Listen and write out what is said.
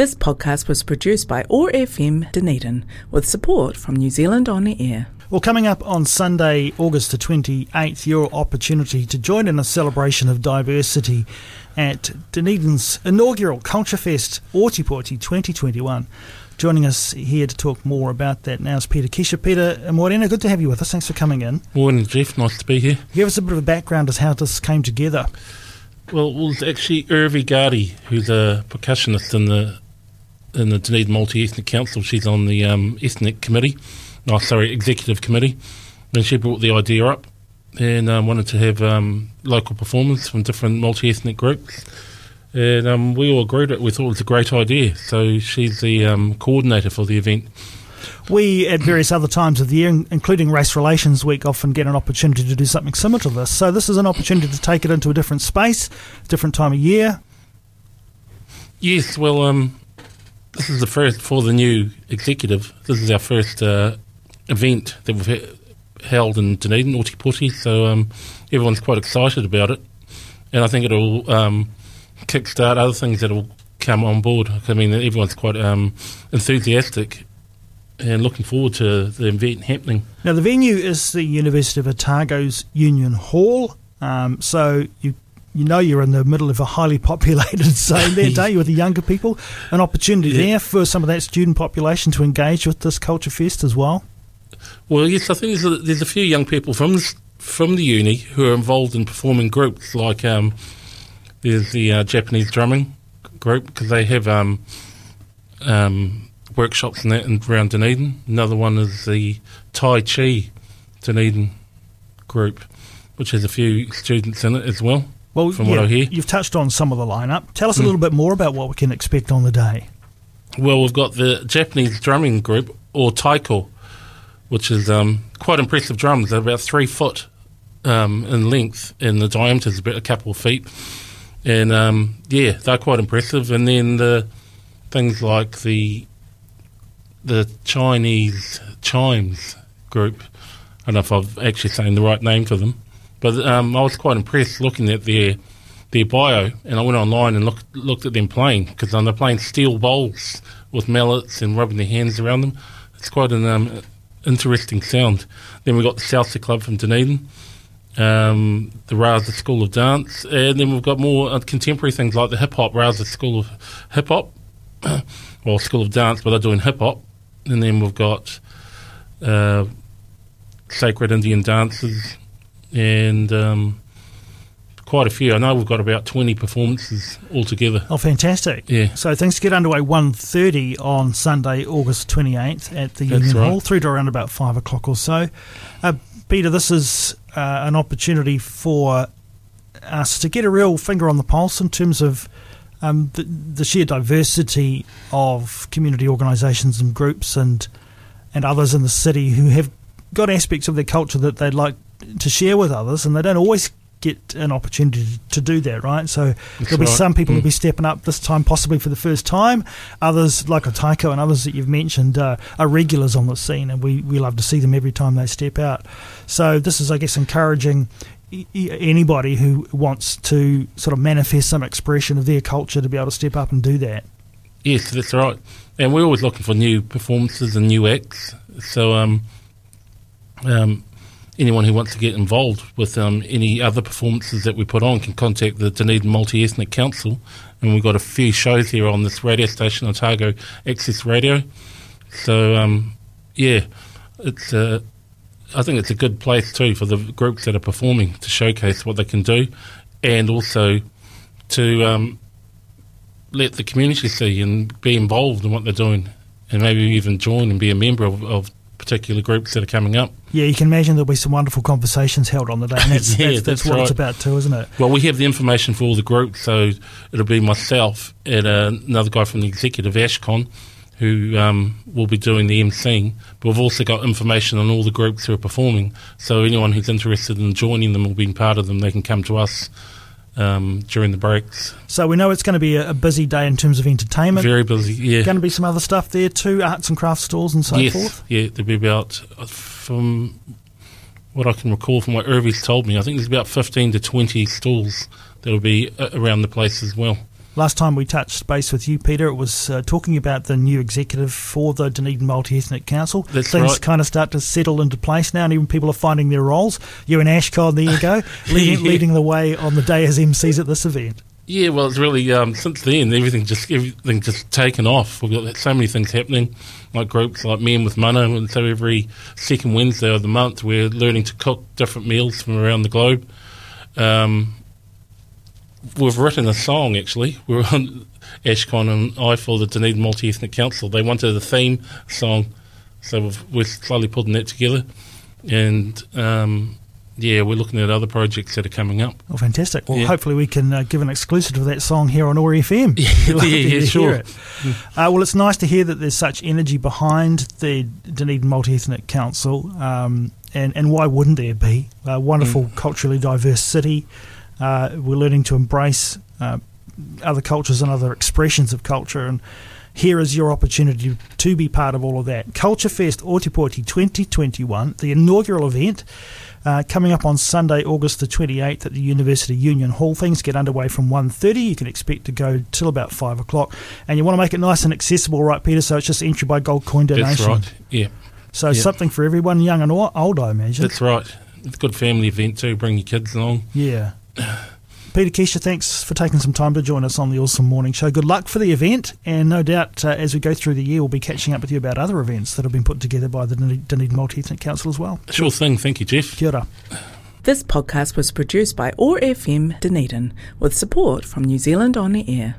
This podcast was produced by OAR FM Dunedin with support from New Zealand On the Air. Well, coming up on Sunday, August the 28th, your opportunity to join in a celebration of diversity at Dunedin's inaugural Culture Fest Ōtepoti 2021. Joining us here to talk more about that now is Peter Kesha. Peter Morena, good to have you with us. Thanks for coming in. Morning, Jeff. Nice to be here. Give us a bit of a background as how this came together. Well, it was actually Irvi Gardi, who's a percussionist in the in the Dunedin Multi Ethnic Council. She's on the um, ethnic committee oh, sorry, executive committee. And she brought the idea up and um, wanted to have um, local performers from different multi ethnic groups. And um, we all agreed it. We thought it was a great idea. So she's the um, coordinator for the event. We, at various other times of the year, including Race Relations Week, often get an opportunity to do something similar to this. So this is an opportunity to take it into a different space, different time of year. Yes, well, um, this is the first for the new executive. This is our first uh, event that we've held in Dunedin, Ōtepoti, so um, everyone's quite excited about it. And I think it'll um, kickstart other things that will come on board. I mean, everyone's quite um, enthusiastic and looking forward to the event happening. Now, the venue is the University of Otago's Union Hall, um, so you you know you're in the middle of a highly populated zone there, don't you, with the younger people? An opportunity yeah. there for some of that student population to engage with this Culture Fest as well? Well, yes, I think there's a, there's a few young people from from the uni who are involved in performing groups. Like um, there's the uh, Japanese drumming group because they have um, um, workshops in that in, around Dunedin. Another one is the Tai Chi Dunedin group, which has a few students in it as well. Well, from yeah, what I hear, you've touched on some of the lineup. Tell us a mm. little bit more about what we can expect on the day. Well, we've got the Japanese drumming group, or Taiko, which is um, quite impressive drums. They're about three foot um, in length, and the diameter is about a couple of feet. And um, yeah, they're quite impressive. And then the things like the the Chinese chimes group. I don't know if I've actually saying the right name for them, but um, I was quite impressed looking at their their bio, and I went online and looked looked at them playing because they're playing steel bowls with mallets and rubbing their hands around them. It's quite an um, interesting sound. Then we've got the Salsa Club from Dunedin, um, the Rasa School of Dance, and then we've got more uh, contemporary things like the hip hop Rasa School of Hip Hop, well, School of Dance, but they're doing hip hop. And then we've got uh, Sacred Indian Dances and um, quite a few. I know we've got about 20 performances altogether. Oh, fantastic. Yeah. So things get underway 1.30 on Sunday, August 28th at the That's Union right. Hall, through to around about 5 o'clock or so. Uh, Peter, this is uh, an opportunity for us to get a real finger on the pulse in terms of um, the, the, sheer diversity of community organisations and groups and and others in the city who have got aspects of their culture that they'd like to share with others, and they don't always get an opportunity to do that, right? So That's there'll be right. some people mm. who'll be stepping up this time, possibly for the first time. Others, like Otaiko and others that you've mentioned, uh, are regulars on the scene, and we, we love to see them every time they step out. So this is, I guess, encouraging anybody who wants to sort of manifest some expression of their culture to be able to step up and do that. Yes, that's right. And we're always looking for new performances and new acts. So, um, um, anyone who wants to get involved with um, any other performances that we put on can contact the Dunedin Multi Ethnic Council. And we've got a few shows here on this radio station, Otago Access Radio. So, um, yeah, it's uh, I think it's a good place too for the groups that are performing to showcase what they can do and also to um, let the community see and be involved in what they're doing and maybe even join and be a member of, of particular groups that are coming up. Yeah, you can imagine there'll be some wonderful conversations held on the day. And that's, yeah, that's, that's, that's what right. it's about too, isn't it? Well, we have the information for all the groups, so it'll be myself and uh, another guy from the executive, Ashcon, who um, will be doing the emceeing. But we've also got information on all the groups who are performing. So anyone who's interested in joining them or being part of them, they can come to us um, during the breaks. So we know it's going to be a, busy day in terms of entertainment. Very busy, yeah. Going to be some other stuff there too, arts and crafts stalls and so yes, forth. Yeah, there'll be about uh, from what I can recall from what Irvi's told me. I think there's about fifteen to twenty stalls that'll be uh, around the place as well. Last time we touched base with you, Peter, it was uh, talking about the new executive for the Dunedin Multi Ethnic Council. That's Things right. kind of start to settle into place now, and even people are finding their roles. You and Ashcon, there you go, leading, Yeah. leading the way on the day as MCs at this event. Yeah, well, it's really um, since then everything just everything just taken off. We've got so many things happening, like groups like Men with Mana, and so every second Wednesday of the month we're learning to cook different meals from around the globe. Um, we've written a song actually. We're on Ashcon and I for the Dunedin Multi Ethnic Council. They wanted a theme song, so we've, we're slowly putting that together, and um, yeah, we're looking at other projects that are coming up. Well, fantastic. Well, Yeah. hopefully we can uh, give an exclusive to that song here on OAR FM. Yeah, yeah, hear sure. it. Uh, well, it's nice to hear that there's such energy behind the Dunedin Multi Ethnic Council, um, and, and why wouldn't there be? A wonderful, Mm. culturally diverse city. Uh, we're learning to embrace uh, other cultures and other expressions of culture, and here is your opportunity to be part of all of that. Culture Fest Ōtepoti 2021, the inaugural event. Uh, coming up on Sunday, August the 28th at the University Union Hall. Things get underway from 1.30. You can expect to go till about 5 o'clock. And you want to make it nice and accessible, right, Peter? So it's just entry by gold coin donation. That's right. Yeah. So Yeah. something for everyone, young and old, I imagine. That's right. It's a good family event too. Bring your kids along. yeah. Peter Kesha, thanks for taking some time to join us on the OARsome Morning Show. Good luck for the event, and no doubt uh, as we go through the year, we'll be catching up with you about other events that have been put together by the Dunedin Dunedin Multi Ethnic Council as well. Sure thing. Thank you, Jeff. Kia ora. This podcast was produced by OAR FM Dunedin with support from New Zealand On the Air.